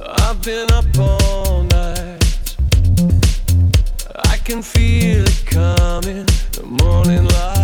I've been up all night. I can feel it coming, the morning light.